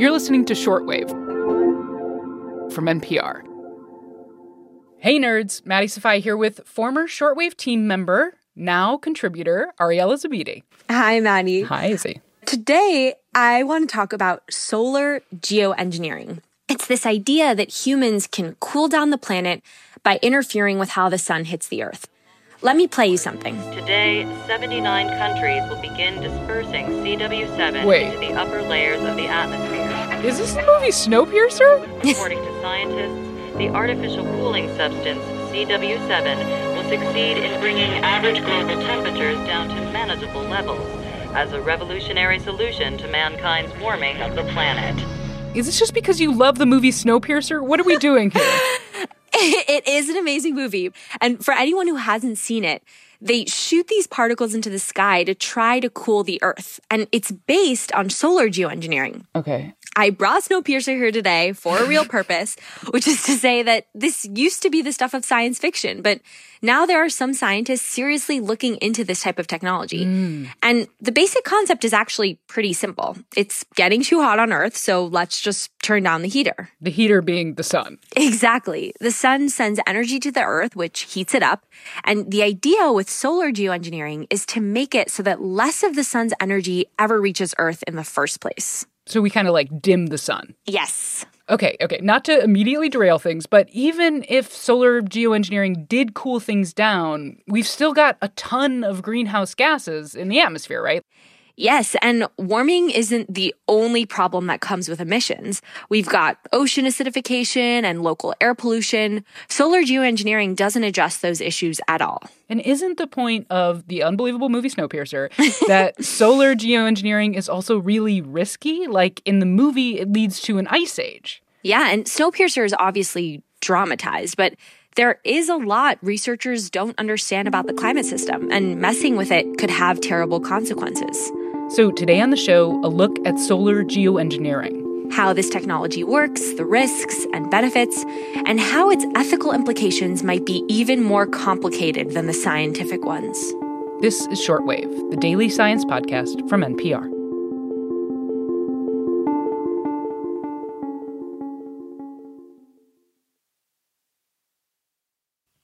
You're listening to Shortwave from NPR. Hey nerds, Maddie Sofia here with former Shortwave team member, now contributor, Ariela Zebede. Hi, Maddie. Hi, AZ. Today, I want to talk about solar geoengineering. It's this idea that humans can cool down the planet by interfering with how the sun hits the earth. Let me play you something. Today, 79 countries will begin dispersing CW7 Wait. into the upper layers of the atmosphere. Is this the movie Snowpiercer? According to scientists, the artificial cooling substance CW7 will succeed in bringing average global temperatures down to manageable levels as a revolutionary solution to mankind's warming of the planet. Is this just because you love the movie Snowpiercer? What are we doing here? it is an amazing movie. And for anyone who hasn't seen it, they shoot these particles into the sky to try to cool the earth. And it's based on solar geoengineering. okay. I brought Snowpiercer here today for a real purpose, which is to say that this used to be the stuff of science fiction, but now there are some scientists seriously looking into this type of technology. Mm. And the basic concept is actually pretty simple. It's getting too hot on Earth, so let's just turn down the heater. The heater being the sun. Exactly. The sun sends energy to the earth, which heats it up. And the idea with solar geoengineering is to make it so that less of the sun's energy ever reaches earth in the first place. So we kind of like dim the sun. Yes. Okay, okay, not to immediately derail things, but even if solar geoengineering did cool things down, we've still got a ton of greenhouse gases in the atmosphere, right? Yes, and warming isn't the only problem that comes with emissions. We've got ocean acidification and local air pollution. Solar geoengineering doesn't address those issues at all. And isn't the point of the unbelievable movie Snowpiercer that solar geoengineering is also really risky? Like in the movie, it leads to an ice age. Yeah, and Snowpiercer is obviously dramatized, but there is a lot researchers don't understand about the climate system, and messing with it could have terrible consequences. So today on the show, a look at solar geoengineering. How this technology works, the risks and benefits, and how its ethical implications might be even more complicated than the scientific ones. This is Shortwave, the daily science podcast from NPR.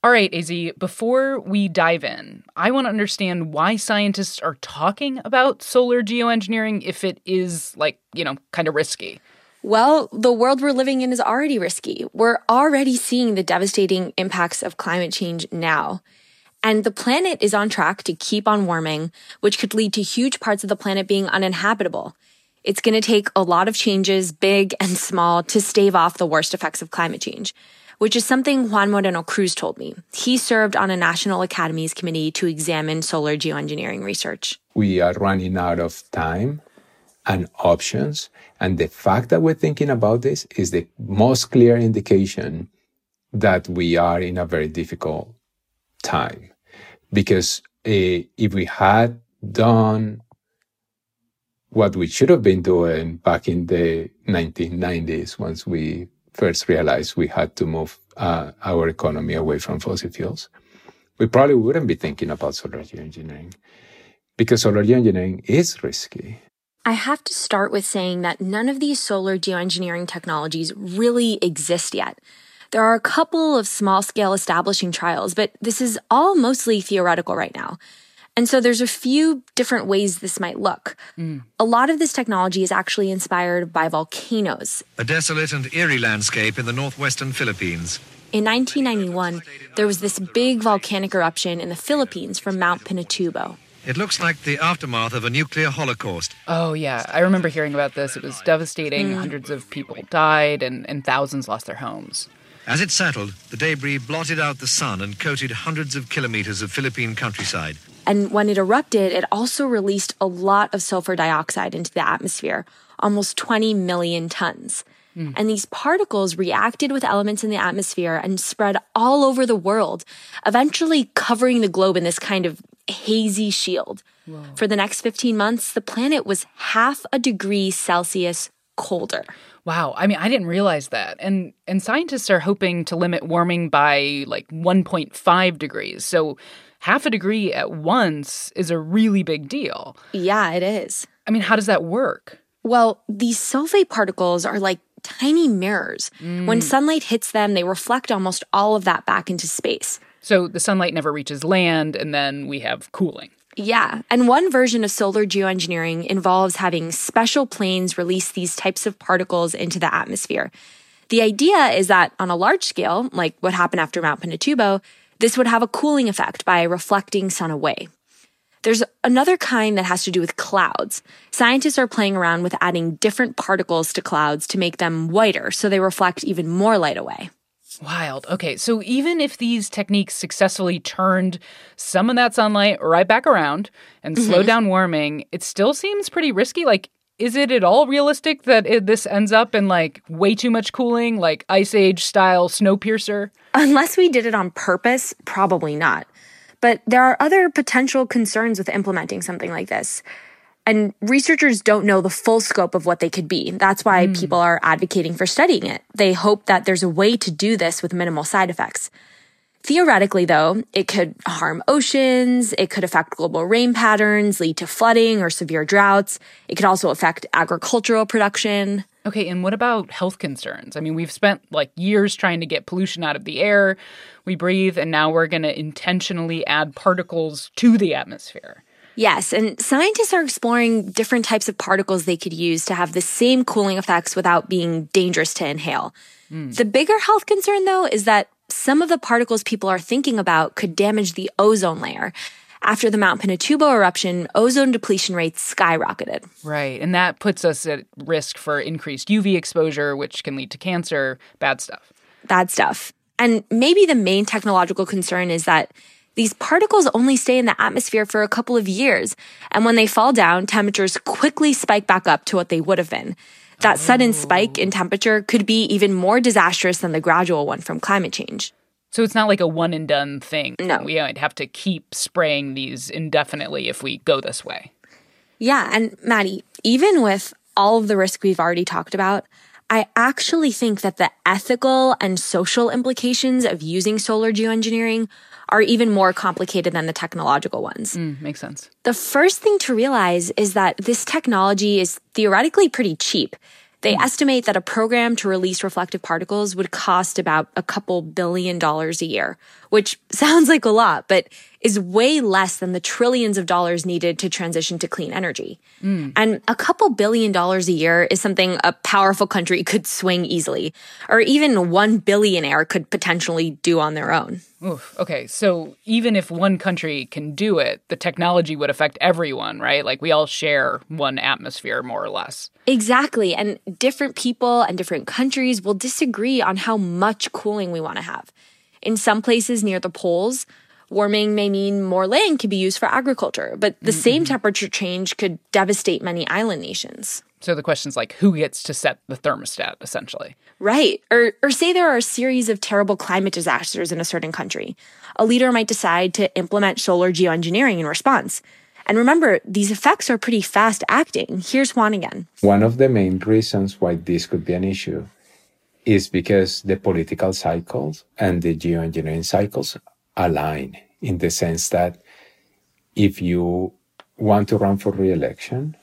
All right, AZ, before we dive in, I want to understand why scientists are talking about solar geoengineering if it is, like, you know, kind of risky. Well, the world we're living in is already risky. We're already seeing the devastating impacts of climate change now. And the planet is on track to keep on warming, which could lead to huge parts of the planet being uninhabitable. It's going to take a lot of changes, big and small, to stave off the worst effects of climate change, which is something Juan Moreno Cruz told me. He served on a National Academies committee to examine solar geoengineering research. we are running out of time and options. And the fact that we're thinking about this is the most clear indication that we are in a very difficult time. Because uh, if we had done what we should have been doing back in the 1990s, once we first realized we had to move uh, our economy away from fossil fuels, we probably wouldn't be thinking about solar geoengineering because solar geoengineering is risky. I have to start with saying that none of these solar geoengineering technologies really exist yet. There are a couple of small scale establishing trials, but this is all mostly theoretical right now. And so there's a few different ways this might look. Mm. A lot of this technology is actually inspired by volcanoes. A desolate and eerie landscape in the northwestern Philippines. In 1991, there was this big volcanic eruption in the Philippines from Mount Pinatubo. It looks like the aftermath of a nuclear holocaust. Oh, yeah. I remember hearing about this. It was devastating. Mm. Hundreds of people died and, and thousands lost their homes. As it settled, the debris blotted out the sun and coated hundreds of kilometers of Philippine countryside. And when it erupted, it also released a lot of sulfur dioxide into the atmosphere, almost 20 million tons. Hmm. And these particles reacted with elements in the atmosphere and spread all over the world, eventually covering the globe in this kind of hazy shield. For the next 15 months, the planet was half a degree Celsius colder. Wow, I mean, I didn't realize that. And and scientists are hoping to limit warming by like 1.5 degrees. So half a degree at once is a really big deal. Yeah, it is. I mean, how does that work? Well, these sulfate particles are like tiny mirrors. Mm. When sunlight hits them, they reflect almost all of that back into space. So the sunlight never reaches land, and then we have cooling. Yeah. And one version of solar geoengineering involves having special planes release these types of particles into the atmosphere. The idea is that on a large scale, like what happened after Mount Pinatubo, this would have a cooling effect by reflecting sun away. There's another kind that has to do with clouds. Scientists are playing around with adding different particles to clouds to make them whiter so they reflect even more light away. Wild. Okay, so even if these techniques successfully turned some of that sunlight right back around and mm-hmm. slowed down warming, it still seems pretty risky. Like, is it at all realistic that it, this ends up in like way too much cooling, like ice age style Snowpiercer? Unless we did it on purpose, probably not. But there are other potential concerns with implementing something like this. And researchers don't know the full scope of what they could be. That's why mm. people are advocating for studying it. They hope that there's a way to do this with minimal side effects. Theoretically, though, it could harm oceans, it could affect global rain patterns, lead to flooding or severe droughts. It could also affect agricultural production. Okay, and what about health concerns? I mean, we've spent like years trying to get pollution out of the air we breathe, and now we're going to intentionally add particles to the atmosphere. Yes, and scientists are exploring different types of particles they could use to have the same cooling effects without being dangerous to inhale. Mm. The bigger health concern, though, is that some of the particles people are thinking about could damage the ozone layer. After the Mount Pinatubo eruption, ozone depletion rates skyrocketed. Right, and that puts us at risk for increased UV exposure, which can lead to cancer, bad stuff. Bad stuff. And maybe the main technological concern is that these particles only stay in the atmosphere for a couple of years, and when they fall down, temperatures quickly spike back up to what they would have been. That sudden spike in temperature could be even more disastrous than the gradual one from climate change. So it's not like a one and done thing. No. We might have to keep spraying these indefinitely if we go this way. Yeah. And Maddie, even with all of the risk we've already talked about, I actually think that the ethical and social implications of using solar geoengineering are even more complicated than the technological ones. Mm, makes sense. The first thing to realize is that this technology is theoretically pretty cheap. They mm. estimate that a program to release reflective particles would cost about a couple billion dollars a year, which sounds like a lot, but is way less than the trillions of dollars needed to transition to clean energy. Mm. And a couple billion dollars a year is something a powerful country could swing easily, or even one billionaire could potentially do on their own. Oof. Okay, so even if one country can do it, the technology would affect everyone, right? Like we all share one atmosphere, more or less. Exactly. And different people and different countries will disagree on how much cooling we want to have. In some places near the poles, warming may mean more land can be used for agriculture, but the mm-hmm. same temperature change could devastate many island nations. So the question's like who gets to set the thermostat essentially? Right. Or or say there are a series of terrible climate disasters in a certain country. A leader might decide to implement solar geoengineering in response. And remember, these effects are pretty fast acting. Here's Juan again. One of the main reasons why this could be an issue is because the political cycles and the geoengineering cycles align in the sense that if you want to run for re-election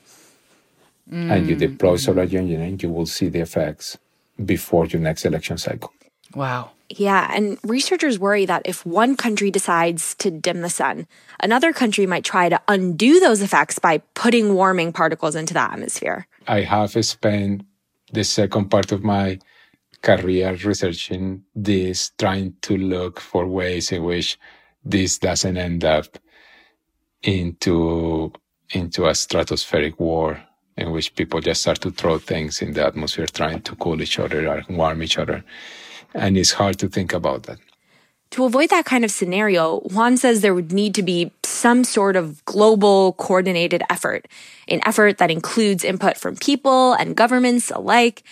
mm. and you deploy solar geoengineering, you will see the effects before your next election cycle. Wow. Yeah, and researchers worry that if one country decides to dim the sun, another country might try to undo those effects by putting warming particles into the atmosphere. I have spent the second part of my career researching this, trying to look for ways in which this doesn't end up into into a stratospheric war in which people just start to throw things in the atmosphere trying to cool each other or warm each other. And it's hard to think about that. To avoid that kind of scenario, Juan says there would need to be some sort of global coordinated effort, an effort that includes input from people and governments alike,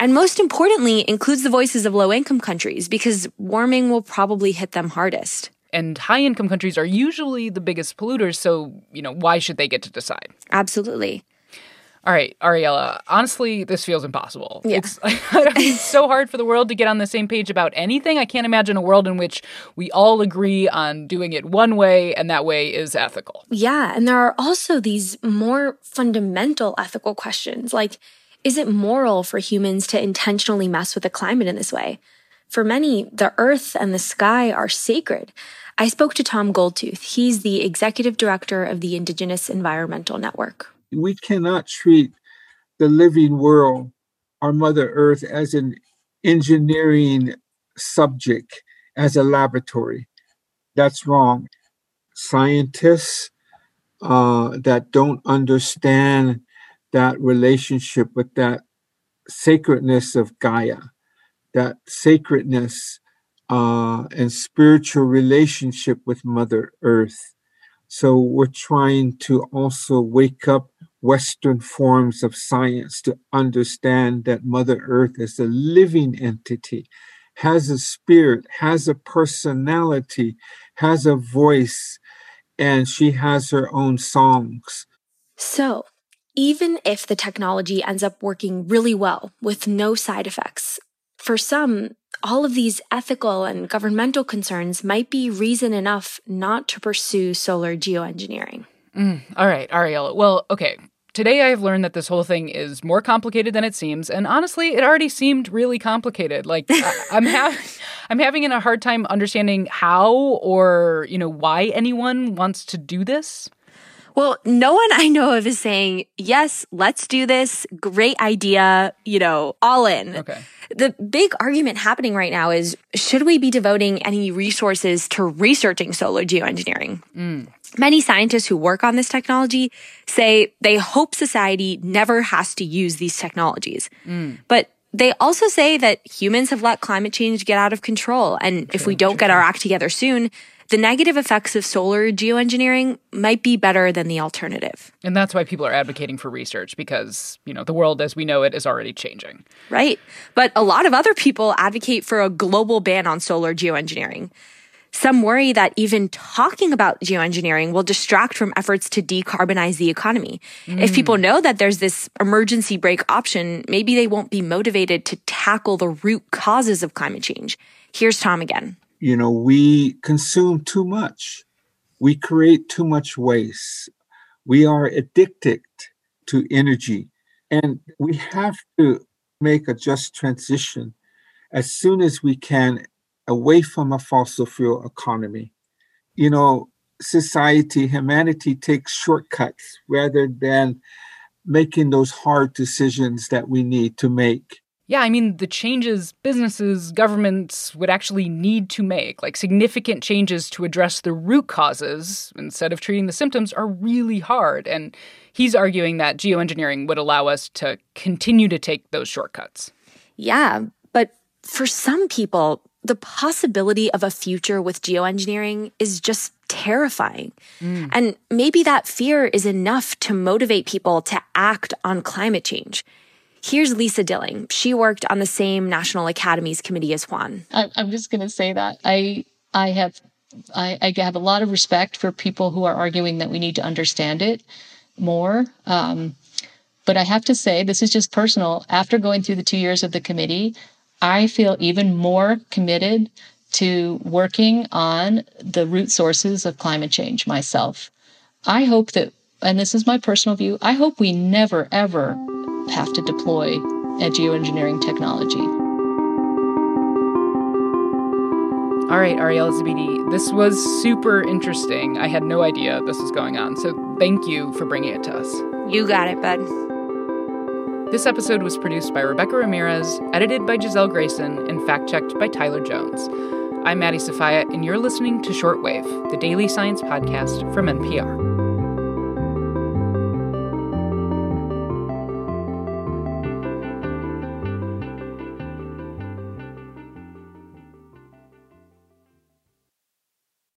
and most importantly, includes the voices of low income countries because warming will probably hit them hardest. And high income countries are usually the biggest polluters, so, you know, why should they get to decide? Absolutely. All right, Ariella, honestly, this feels impossible. Yeah. It's, it's so hard for the world to get on the same page about anything. I can't imagine a world in which we all agree on doing it one way and that way is ethical. Yeah, and there are also these more fundamental ethical questions like is it moral for humans to intentionally mess with the climate in this way? For many, the earth and the sky are sacred. I spoke to Tom Goldtooth. He's the executive director of the Indigenous Environmental Network. We cannot treat the living world, our Mother Earth, as an engineering subject, as a laboratory. That's wrong. Scientists uh, that don't understand that relationship with that sacredness of Gaia, that sacredness uh, and spiritual relationship with Mother Earth. So we're trying to also wake up Western forms of science to understand that Mother Earth is a living entity, has a spirit, has a personality, has a voice, and she has her own songs. So, even if the technology ends up working really well with no side effects, for some, all of these ethical and governmental concerns might be reason enough not to pursue solar geoengineering. Mm, all right, Ariella. Well, okay. Today I have learned that this whole thing is more complicated than it seems, and honestly, it already seemed really complicated. Like I, I'm having, I'm having a hard time understanding how or you know why anyone wants to do this. Well, no one I know of is saying, yes, let's do this. Great idea, you know, all in. Okay. The big argument happening right now is should we be devoting any resources to researching solar geoengineering? Mm. Many scientists who work on this technology say they hope society never has to use these technologies. Mm. But they also say that humans have let climate change get out of control. And if we don't get our act together soon, the negative effects of solar geoengineering might be better than the alternative. And that's why people are advocating for research because, you know, the world as we know it is already changing. Right. But a lot of other people advocate for a global ban on solar geoengineering. Some worry that even talking about geoengineering will distract from efforts to decarbonize the economy. Mm. If people know that there's this emergency brake option, maybe they won't be motivated to tackle the root causes of climate change. Here's Tom again you know, we consume too much. We create too much waste. We are addicted to energy. And we have to make a just transition as soon as we can away from a fossil fuel economy. You know, society, humanity takes shortcuts rather than making those hard decisions that we need to make yeah, I mean, the changes businesses, governments would actually need to make, like significant changes to address the root causes instead of treating the symptoms, are really hard. And he's arguing that geoengineering would allow us to continue to take those shortcuts. Yeah, but for some people, the possibility of a future with geoengineering is just terrifying. Mm. And maybe that fear is enough to motivate people to act on climate change. Here's Lisa Dilling. She worked on the same National Academies Committee as Juan. I, am just going to say that I I have I, I, have a lot of respect for people who are arguing that we need to understand it more. Um, but I have to say, this is just personal. After going through the two years of the committee, I feel even more committed to working on the root sources of climate change myself. I hope that, and this is my personal view, I hope we never, ever have to deploy a geoengineering technology. All right, Ariela Zebede, this was super interesting. I had no idea this was going on, so thank you for bringing it to us. You got it, bud. This episode was produced by Rebecca Ramirez, edited by Gisele Grayson, and fact checked by Tyler Jones. I'm Maddie Sofia, and you're listening to Shortwave, the daily science podcast from NPR.